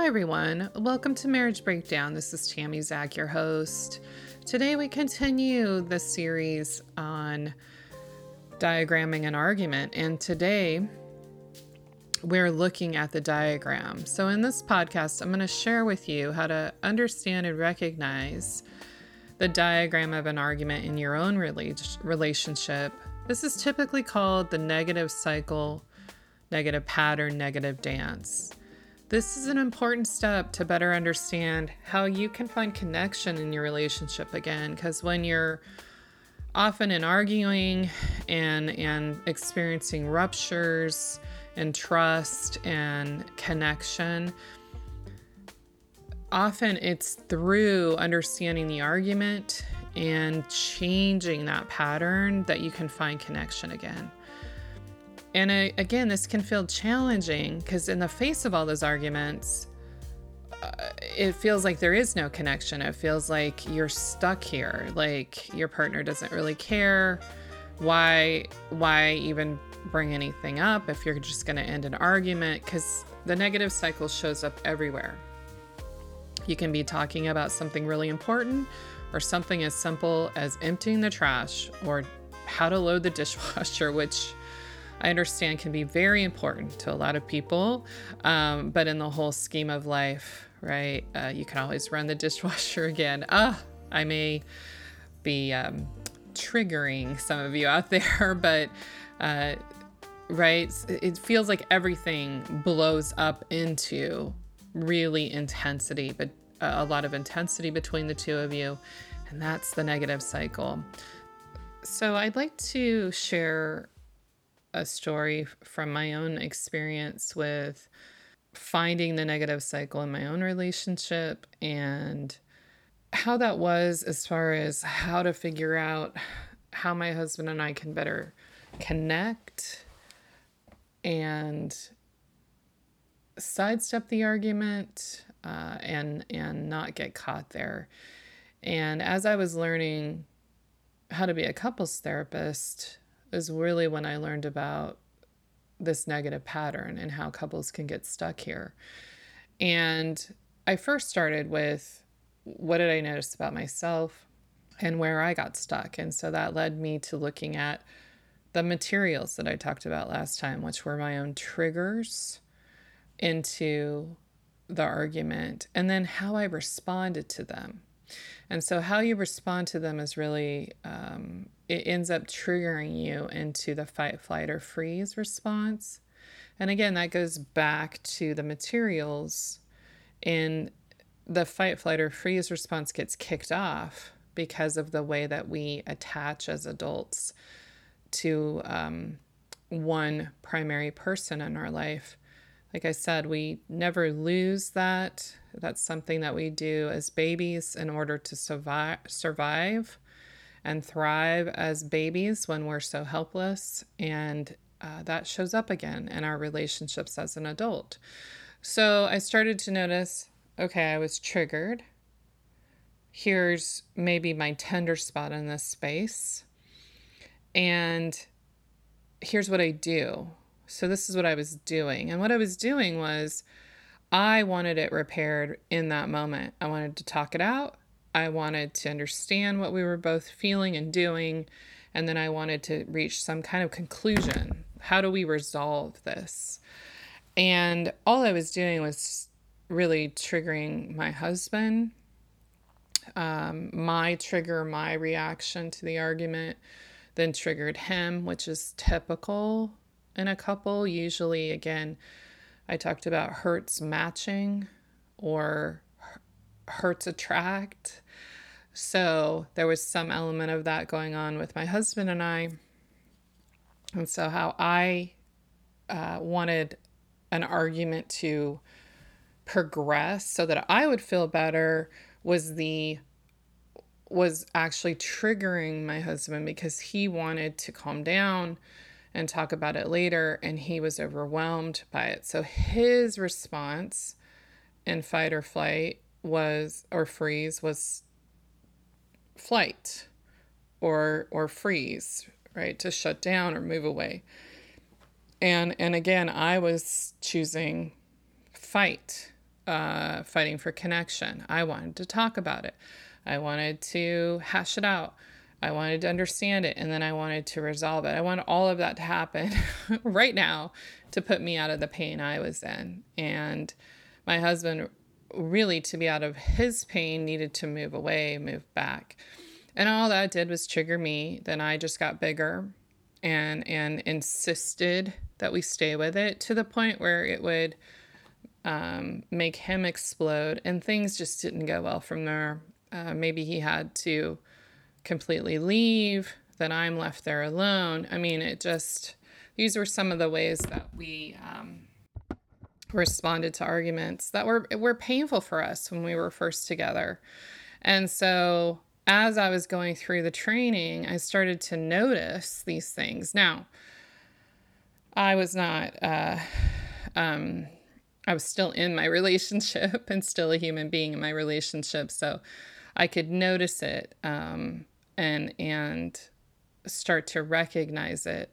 Hi, everyone. Welcome to Marriage Breakdown. This is Tami Zak, your host. Today, we continue the series on diagramming an argument, and today we're looking at the diagram. So, in this podcast, I'm going to share with you how to understand and recognize the diagram of an argument in your own relationship. This is typically called the negative cycle, negative pattern, negative dance. This is an important step to better understand how you can find connection in your relationship again. Because when you're often in arguing and and experiencing ruptures and trust and connection, often it's through understanding the argument and changing that pattern that you can find connection again. And I, again, this can feel challenging because, in the face of all those arguments, uh, it feels like there is no connection. It feels like you're stuck here. Like your partner doesn't really care. Why? Why even bring anything up if you're just going to end an argument? Because the negative cycle shows up everywhere. You can be talking about something really important, or something as simple as emptying the trash, or how to load the dishwasher, which I understand can be very important to a lot of people, um, but in the whole scheme of life, right? Uh, you can always run the dishwasher again. Ah, I may be um, triggering some of you out there, but uh, right, it feels like everything blows up into really intensity, but uh, a lot of intensity between the two of you, and that's the negative cycle. So, I'd like to share a story from my own experience with finding the negative cycle in my own relationship and how that was as far as how to figure out how my husband and I can better connect and sidestep the argument uh, and and not get caught there. And as I was learning how to be a couples therapist, is really when I learned about this negative pattern and how couples can get stuck here. And I first started with what did I notice about myself and where I got stuck. And so that led me to looking at the materials that I talked about last time, which were my own triggers into the argument, and then how I responded to them. And so, how you respond to them is really, um, it ends up triggering you into the fight, flight, or freeze response. And again, that goes back to the materials. In the fight, flight, or freeze response gets kicked off because of the way that we attach as adults to um, one primary person in our life. Like I said, we never lose that that's something that we do as babies in order to survive, survive and thrive as babies when we're so helpless. And uh, that shows up again in our relationships as an adult. So I started to notice okay, I was triggered. Here's maybe my tender spot in this space. And here's what I do. So, this is what I was doing. And what I was doing was I wanted it repaired in that moment. I wanted to talk it out. I wanted to understand what we were both feeling and doing. And then I wanted to reach some kind of conclusion. How do we resolve this? And all I was doing was really triggering my husband, um, my trigger, my reaction to the argument, then triggered him, which is typical in a couple. Usually, again, I talked about hurts matching or hurts attract. So there was some element of that going on with my husband and I. And so, how I uh, wanted an argument to progress so that I would feel better was the was actually triggering my husband because he wanted to calm down and talk about it later. And he was overwhelmed by it. So his response in fight or flight was, or freeze, was flight or or freeze right to shut down or move away and and again i was choosing fight uh, fighting for connection. I wanted to talk about it. I wanted to hash it out. I wanted to understand it and then I wanted to resolve it. I want all of that to happen right now to put me out of the pain I was in. And my husband, really, to be out of his pain, needed to move away, move back. And all that did was trigger me. Then I just got bigger and and insisted that we stay with it to the point where it would um, make him explode. And things just didn't go well from there. Uh, maybe he had to completely leave, then I'm left there alone. I mean, it just, these were some of the ways that we um, responded to arguments that were, were painful for us when we were first together. And so as I was going through the training, I started to notice these things. Now, I was not, uh, um, I was still in my relationship and still a human being in my relationship. So I could notice it um, and and start to recognize it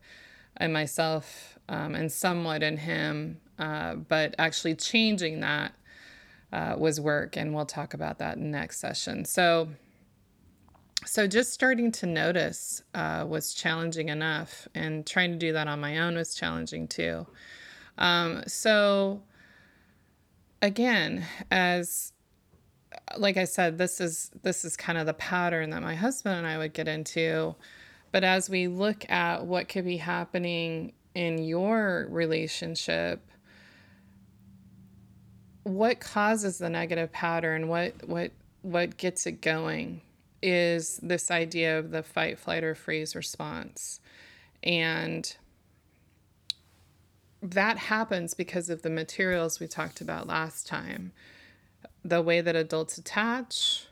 in myself um, and somewhat in him. Uh, but actually changing that uh, was work, and we'll talk about that next session. So. So, just starting to notice uh, was challenging enough, and trying to do that on my own was challenging too. Um, so, again, as like I said, this is this is kind of the pattern that my husband and I would get into. But as we look at what could be happening in your relationship, what causes the negative pattern? What what what gets it going is this idea of the fight, flight, or freeze response. And that happens because of the materials we talked about last time the way that adults attach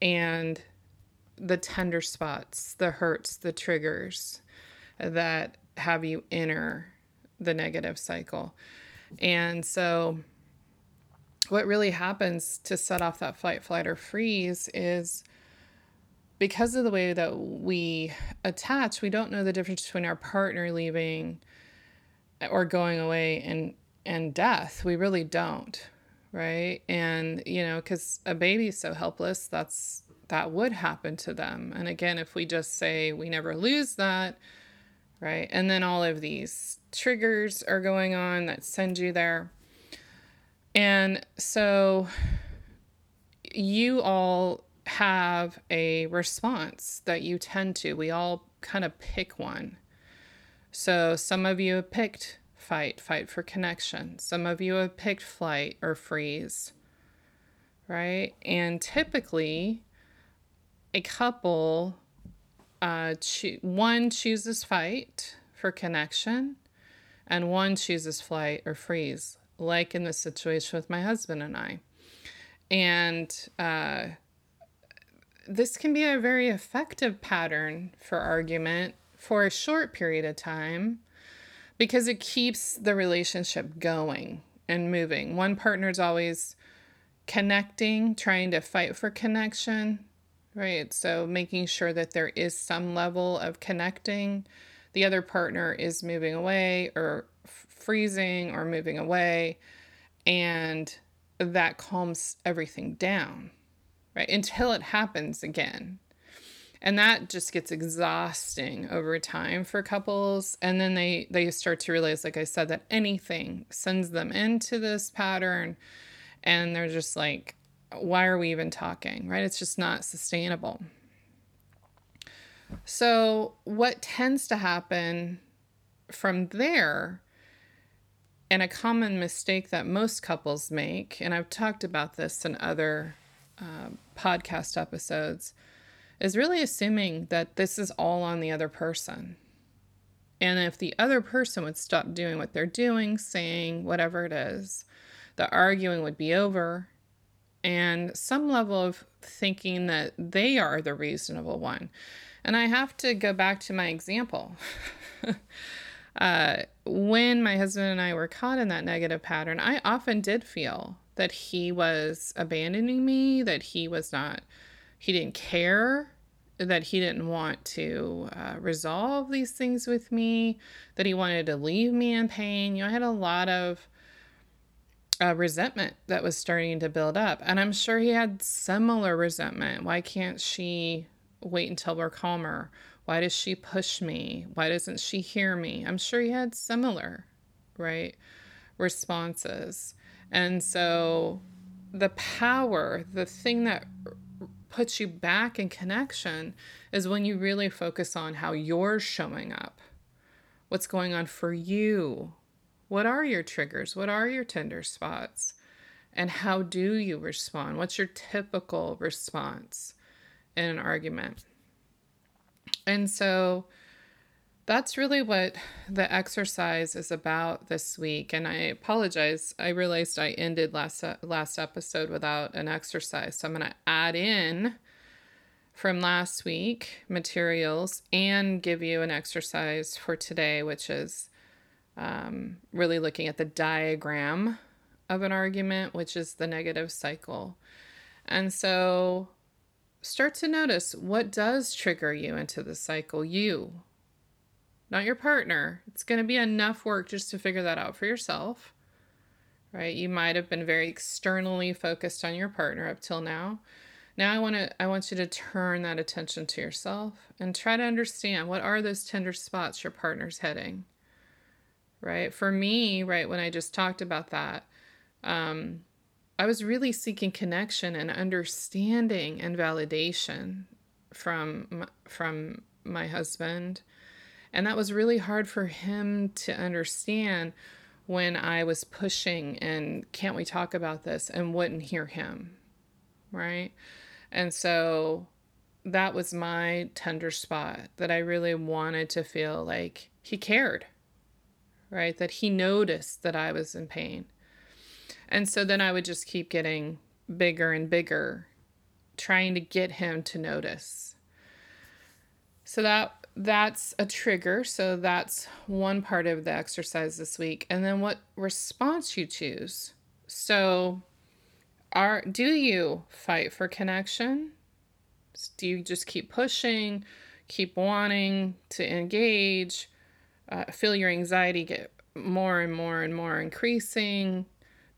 and the tender spots, the hurts, the triggers that have you enter the negative cycle. And so, what really happens to set off that fight, flight, or freeze is because of the way that we attach, we don't know the difference between our partner leaving or going away and, and death. We really don't right? And, you know, because a baby's so helpless, that's that would happen to them. And again, if we just say we never lose that, right? And then all of these triggers are going on that send you there. And so you all have a response that you tend to. We all kind of pick one. So some of you have picked fight, fight for connection. Some of you have picked flight or freeze, right? And typically, a couple, uh, cho- one chooses fight for connection, and one chooses flight or freeze, like in the situation with my husband and I. And uh, this can be a very effective pattern for argument for a short period of time because it keeps the relationship going and moving. One partner's always connecting, trying to fight for connection, right? So making sure that there is some level of connecting. The other partner is moving away or f- freezing or moving away, and that calms everything down, right? Until it happens again and that just gets exhausting over time for couples. And then they they start to realize like i said that anything sends them into this pattern. And they're just like why are we even talking right? It's just not sustainable. So what tends to happen from there and a common mistake that most couples make and i've talked about this in other uh, podcast episodes is really assuming that this is all on the other person. And if the other person would stop doing what they're doing, saying whatever it is, the arguing would be over. And some level of thinking that they are the reasonable one. And I have to go back to my example. uh, when my husband and I were caught in that negative pattern, I often did feel that he was abandoning me, that he was not he didn't care that he didn't want to uh, resolve these things with me, that he wanted to leave me in pain. You know, I had a lot of uh, resentment that was starting to build up. And I'm sure he had similar resentment. Why can't she wait until we're calmer? Why does she push me? Why doesn't she hear me? I'm sure he had similar, right, responses. And so the power, the thing that puts you back in connection is when you really focus on how you're showing up. What's going on for you? What are your triggers? What are your tender spots? And how do you respond? What's your typical response in an argument? And so that's really what the exercise is about this week. And I apologize. I realized I ended last last episode without an exercise. So I'm going to add in from last week materials and give you an exercise for today, which is um, really looking at the diagram of an argument, which is the negative cycle. And so start to notice what does trigger you into the cycle. You, not your partner. It's going to be enough work just to figure that out for yourself. Right? You might have been very externally focused on your partner up till now. Now I want to I want you to turn that attention to yourself and try to understand what are those tender spots your partner's heading right? For me, right, when I just talked about that, um, I was really seeking connection and understanding and validation from from my husband, and that was really hard for him to understand when I was pushing and can't we talk about this and wouldn't hear him, right? And so that was my tender spot that I really wanted to feel like he cared right? That he noticed that I was in pain. And so then I would just keep getting bigger and bigger, trying to get him to notice. So that that's a trigger. So that's one part of the exercise this week. And then what response you choose. So are do you fight for connection? Do you just keep pushing, keep wanting to engage? uh, feel your anxiety get more and more and more increasing,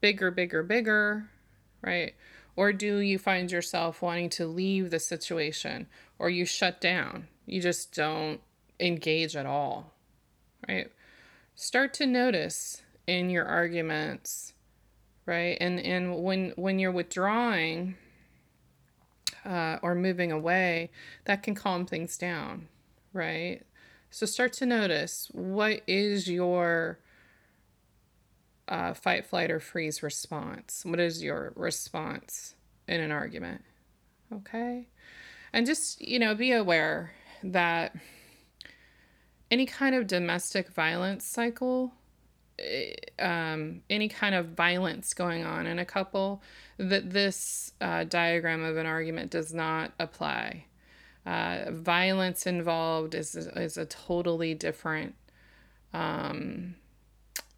bigger, bigger, bigger, right? Or do you find yourself wanting to leave the situation or you shut down? You just don't engage at all, right? Start to notice in your arguments, right? And and when when you're withdrawing uh, or moving away, that can calm things down, right? So start to notice what is your uh, fight, flight, or freeze response? What is your response in an argument? Okay. And just, you know, be aware that any kind of domestic violence cycle, eh, um, any kind of violence going on in a couple, that this uh, diagram of an argument does not apply uh, violence involved is, is a totally different um,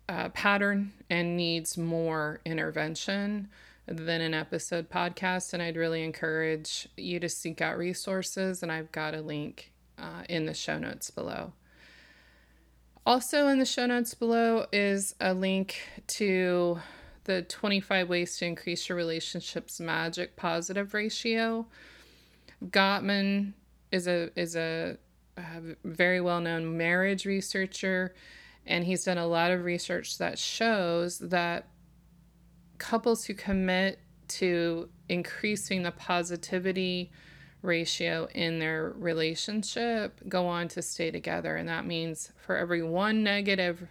uh, pattern and needs more intervention than an episode podcast. And I'd really encourage you to seek out resources. And I've got a link uh, in the show notes below. Also, in the show notes below is a link to the 25 ways to increase your relationship's magic positive ratio. Gottman is a is a, a very well known marriage researcher, and he's done a lot of research that shows that couples who commit to increasing the positivity ratio in their relationship go on to stay together. And that means for every one negative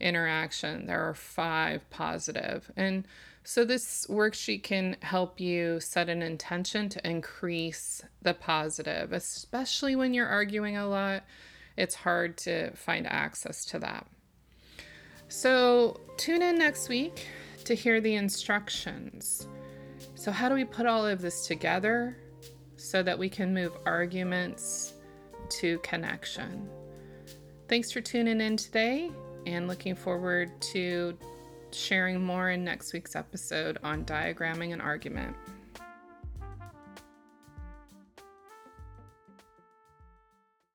interaction, there are five positive. And so, this worksheet can help you set an intention to increase the positive, especially when you're arguing a lot. It's hard to find access to that. So, tune in next week to hear the instructions. So, how do we put all of this together so that we can move arguments to connection? Thanks for tuning in today and looking forward to sharing more in next week's episode on diagramming an argument.